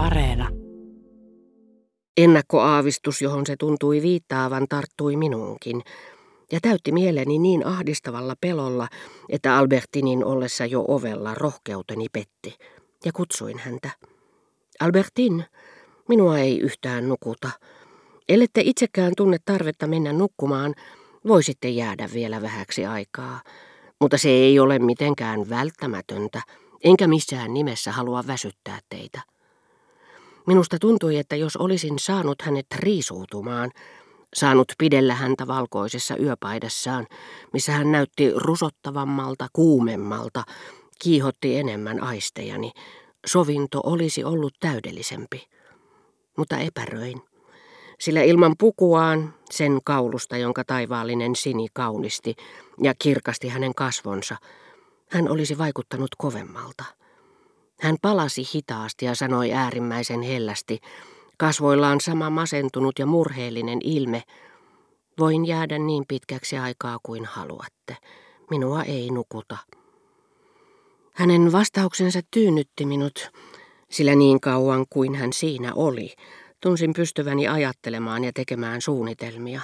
Areena. Ennakkoaavistus, johon se tuntui viittaavan, tarttui minuunkin ja täytti mieleni niin ahdistavalla pelolla, että Albertinin ollessa jo ovella rohkeuteni petti ja kutsuin häntä. Albertin, minua ei yhtään nukuta. Ellette itsekään tunne tarvetta mennä nukkumaan, voisitte jäädä vielä vähäksi aikaa. Mutta se ei ole mitenkään välttämätöntä, enkä missään nimessä halua väsyttää teitä. Minusta tuntui, että jos olisin saanut hänet riisuutumaan, saanut pidellä häntä valkoisessa yöpaidassaan, missä hän näytti rusottavammalta, kuumemmalta, kiihotti enemmän aistejani, sovinto olisi ollut täydellisempi. Mutta epäröin sillä ilman pukuaan, sen kaulusta, jonka taivaallinen sini kaunisti ja kirkasti hänen kasvonsa, hän olisi vaikuttanut kovemmalta. Hän palasi hitaasti ja sanoi äärimmäisen hellästi, kasvoillaan sama masentunut ja murheellinen ilme, voin jäädä niin pitkäksi aikaa kuin haluatte. Minua ei nukuta. Hänen vastauksensa tyynnytti minut, sillä niin kauan kuin hän siinä oli, Tunsin pystyväni ajattelemaan ja tekemään suunnitelmia.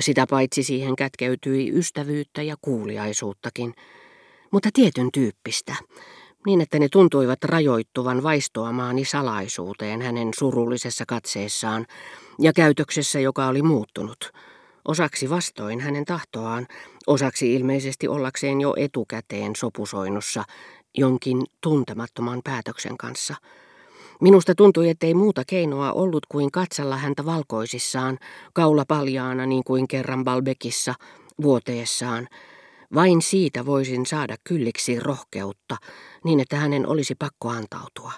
Sitä paitsi siihen kätkeytyi ystävyyttä ja kuuliaisuuttakin, mutta tietyn tyyppistä, niin että ne tuntuivat rajoittuvan vaistoamaani salaisuuteen hänen surullisessa katseessaan ja käytöksessä, joka oli muuttunut. Osaksi vastoin hänen tahtoaan, osaksi ilmeisesti ollakseen jo etukäteen sopusoinnussa jonkin tuntemattoman päätöksen kanssa – Minusta tuntui, ettei muuta keinoa ollut kuin katsella häntä valkoisissaan, kaula paljaana niin kuin kerran Balbekissa, vuoteessaan. Vain siitä voisin saada kylliksi rohkeutta, niin että hänen olisi pakko antautua.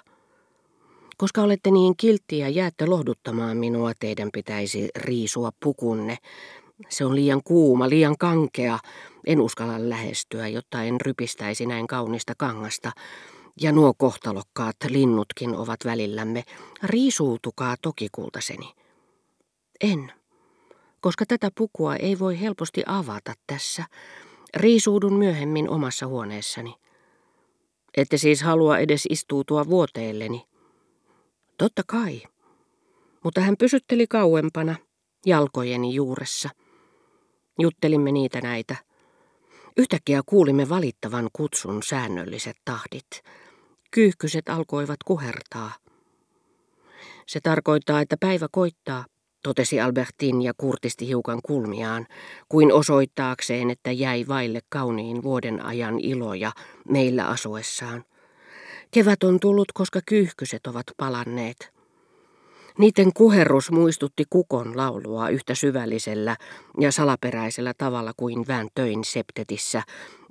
Koska olette niin kiltti ja jäätte lohduttamaan minua, teidän pitäisi riisua pukunne. Se on liian kuuma, liian kankea. En uskalla lähestyä, jotta en rypistäisi näin kaunista kangasta ja nuo kohtalokkaat linnutkin ovat välillämme. Riisuutukaa toki kultaseni. En, koska tätä pukua ei voi helposti avata tässä. Riisuudun myöhemmin omassa huoneessani. Ette siis halua edes istuutua vuoteelleni. Totta kai. Mutta hän pysytteli kauempana, jalkojeni juuressa. Juttelimme niitä näitä. Yhtäkkiä kuulimme valittavan kutsun säännölliset tahdit. Kyyhkyset alkoivat kuhertaa. Se tarkoittaa, että päivä koittaa, totesi Albertin ja kurtisti hiukan kulmiaan, kuin osoittaakseen, että jäi vaille kauniin vuoden ajan iloja meillä asuessaan. Kevät on tullut, koska kyyhkyset ovat palanneet. Niiden kuherrus muistutti kukon laulua yhtä syvällisellä ja salaperäisellä tavalla kuin töin septetissä,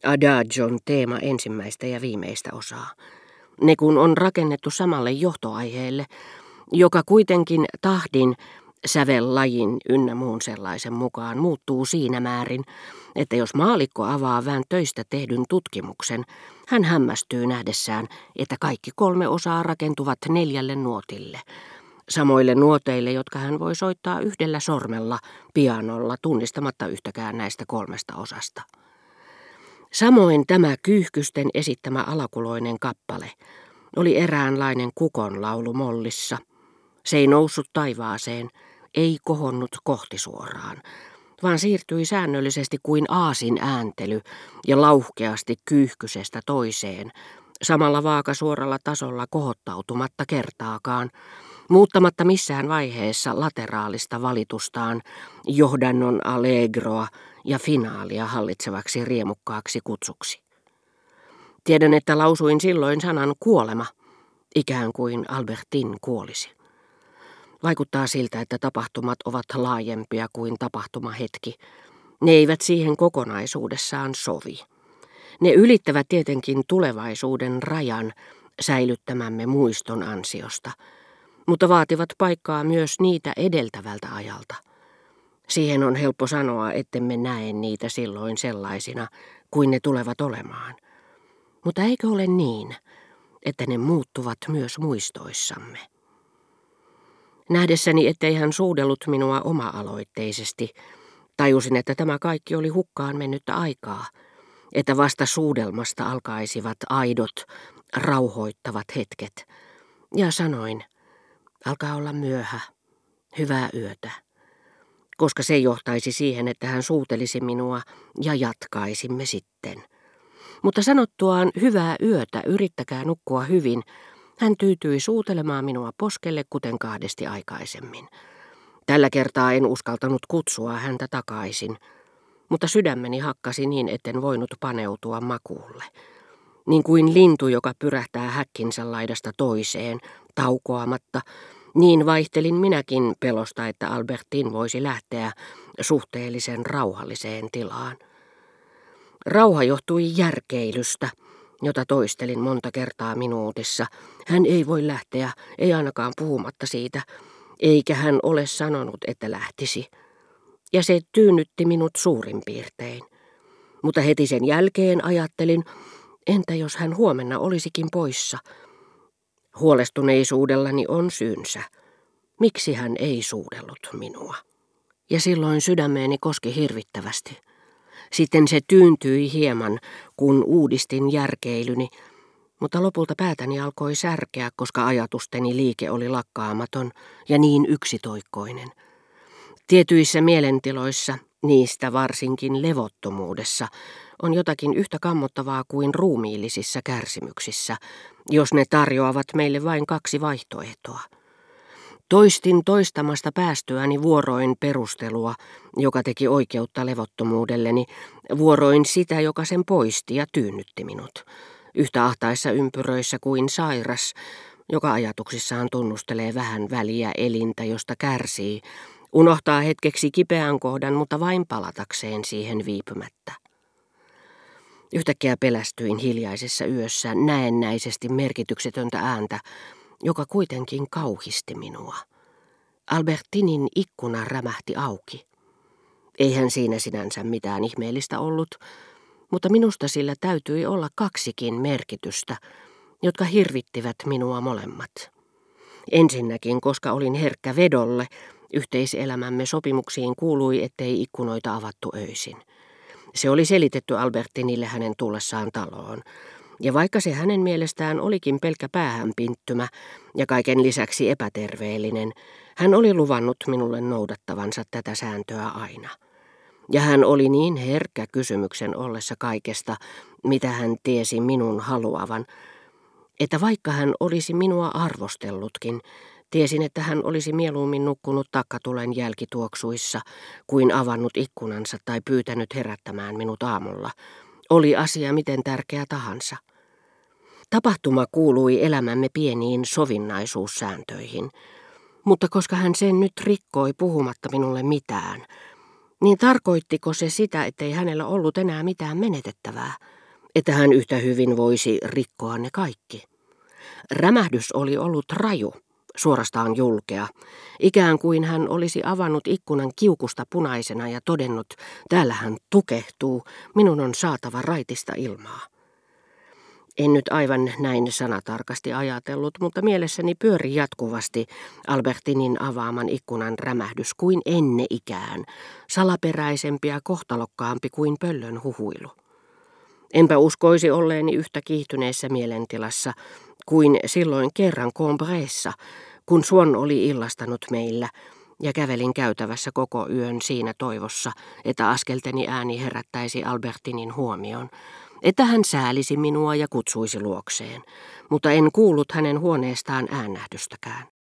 Adagion teema ensimmäistä ja viimeistä osaa. Ne kun on rakennettu samalle johtoaiheelle, joka kuitenkin tahdin, sävellajin ynnä muun sellaisen mukaan muuttuu siinä määrin, että jos maalikko avaa vähän töistä tehdyn tutkimuksen, hän hämmästyy nähdessään, että kaikki kolme osaa rakentuvat neljälle nuotille, samoille nuoteille, jotka hän voi soittaa yhdellä sormella pianolla tunnistamatta yhtäkään näistä kolmesta osasta. Samoin tämä kyyhkysten esittämä alakuloinen kappale oli eräänlainen kukon laulu mollissa. Se ei noussut taivaaseen, ei kohonnut kohti suoraan, vaan siirtyi säännöllisesti kuin aasin ääntely ja lauhkeasti kyyhkysestä toiseen, samalla vaakasuoralla tasolla kohottautumatta kertaakaan, muuttamatta missään vaiheessa lateraalista valitustaan johdannon allegroa ja finaalia hallitsevaksi riemukkaaksi kutsuksi. Tiedän, että lausuin silloin sanan kuolema, ikään kuin Albertin kuolisi. Vaikuttaa siltä, että tapahtumat ovat laajempia kuin tapahtumahetki. Ne eivät siihen kokonaisuudessaan sovi. Ne ylittävät tietenkin tulevaisuuden rajan säilyttämämme muiston ansiosta, mutta vaativat paikkaa myös niitä edeltävältä ajalta. Siihen on helppo sanoa, ettemme näe niitä silloin sellaisina kuin ne tulevat olemaan. Mutta eikö ole niin, että ne muuttuvat myös muistoissamme? Nähdessäni, ettei hän suudellut minua oma-aloitteisesti, tajusin, että tämä kaikki oli hukkaan mennyttä aikaa, että vasta suudelmasta alkaisivat aidot, rauhoittavat hetket. Ja sanoin, Alkaa olla myöhä. Hyvää yötä. Koska se johtaisi siihen, että hän suutelisi minua ja jatkaisimme sitten. Mutta sanottuaan hyvää yötä, yrittäkää nukkua hyvin, hän tyytyi suutelemaan minua poskelle, kuten kahdesti aikaisemmin. Tällä kertaa en uskaltanut kutsua häntä takaisin, mutta sydämeni hakkasi niin, etten voinut paneutua makuulle. Niin kuin lintu, joka pyrähtää häkkinsä laidasta toiseen, taukoamatta, niin vaihtelin minäkin pelosta, että Albertin voisi lähteä suhteellisen rauhalliseen tilaan. Rauha johtui järkeilystä, jota toistelin monta kertaa minuutissa. Hän ei voi lähteä, ei ainakaan puhumatta siitä, eikä hän ole sanonut, että lähtisi. Ja se tyynnytti minut suurin piirtein. Mutta heti sen jälkeen ajattelin, entä jos hän huomenna olisikin poissa. Huolestuneisuudellani on syynsä. Miksi hän ei suudellut minua? Ja silloin sydämeeni koski hirvittävästi. Sitten se tyyntyi hieman, kun uudistin järkeilyni, mutta lopulta päätäni alkoi särkeä, koska ajatusteni liike oli lakkaamaton ja niin yksitoikkoinen. Tietyissä mielentiloissa, niistä varsinkin levottomuudessa, on jotakin yhtä kammottavaa kuin ruumiillisissa kärsimyksissä, jos ne tarjoavat meille vain kaksi vaihtoehtoa. Toistin toistamasta päästyäni vuoroin perustelua, joka teki oikeutta levottomuudelleni, vuoroin sitä, joka sen poisti ja tyynnytti minut. Yhtä ahtaissa ympyröissä kuin sairas, joka ajatuksissaan tunnustelee vähän väliä elintä, josta kärsii, unohtaa hetkeksi kipeän kohdan, mutta vain palatakseen siihen viipymättä. Yhtäkkiä pelästyin hiljaisessa yössä näennäisesti merkityksetöntä ääntä, joka kuitenkin kauhisti minua. Albertinin ikkuna rämähti auki. Eihän siinä sinänsä mitään ihmeellistä ollut, mutta minusta sillä täytyi olla kaksikin merkitystä, jotka hirvittivät minua molemmat. Ensinnäkin, koska olin herkkä vedolle, yhteiselämämme sopimuksiin kuului, ettei ikkunoita avattu öisin. Se oli selitetty Albertinille hänen tullessaan taloon. Ja vaikka se hänen mielestään olikin pelkkä päähänpinttymä ja kaiken lisäksi epäterveellinen, hän oli luvannut minulle noudattavansa tätä sääntöä aina. Ja hän oli niin herkkä kysymyksen ollessa kaikesta, mitä hän tiesi minun haluavan, että vaikka hän olisi minua arvostellutkin, tiesin, että hän olisi mieluummin nukkunut takkatulen jälkituoksuissa kuin avannut ikkunansa tai pyytänyt herättämään minut aamulla. Oli asia miten tärkeä tahansa. Tapahtuma kuului elämämme pieniin sovinnaisuussääntöihin, mutta koska hän sen nyt rikkoi puhumatta minulle mitään, niin tarkoittiko se sitä, ettei hänellä ollut enää mitään menetettävää, että hän yhtä hyvin voisi rikkoa ne kaikki? Rämähdys oli ollut raju, suorastaan julkea, ikään kuin hän olisi avannut ikkunan kiukusta punaisena ja todennut, täällä hän tukehtuu, minun on saatava raitista ilmaa. En nyt aivan näin sanatarkasti ajatellut, mutta mielessäni pyöri jatkuvasti Albertinin avaaman ikkunan rämähdys kuin enne ikään, salaperäisempi ja kohtalokkaampi kuin pöllön huhuilu. Enpä uskoisi olleeni yhtä kiihtyneessä mielentilassa kuin silloin kerran Combreessa, kun Suon oli illastanut meillä ja kävelin käytävässä koko yön siinä toivossa, että askelteni ääni herättäisi Albertinin huomion että hän säälisi minua ja kutsuisi luokseen, mutta en kuullut hänen huoneestaan äänähdystäkään.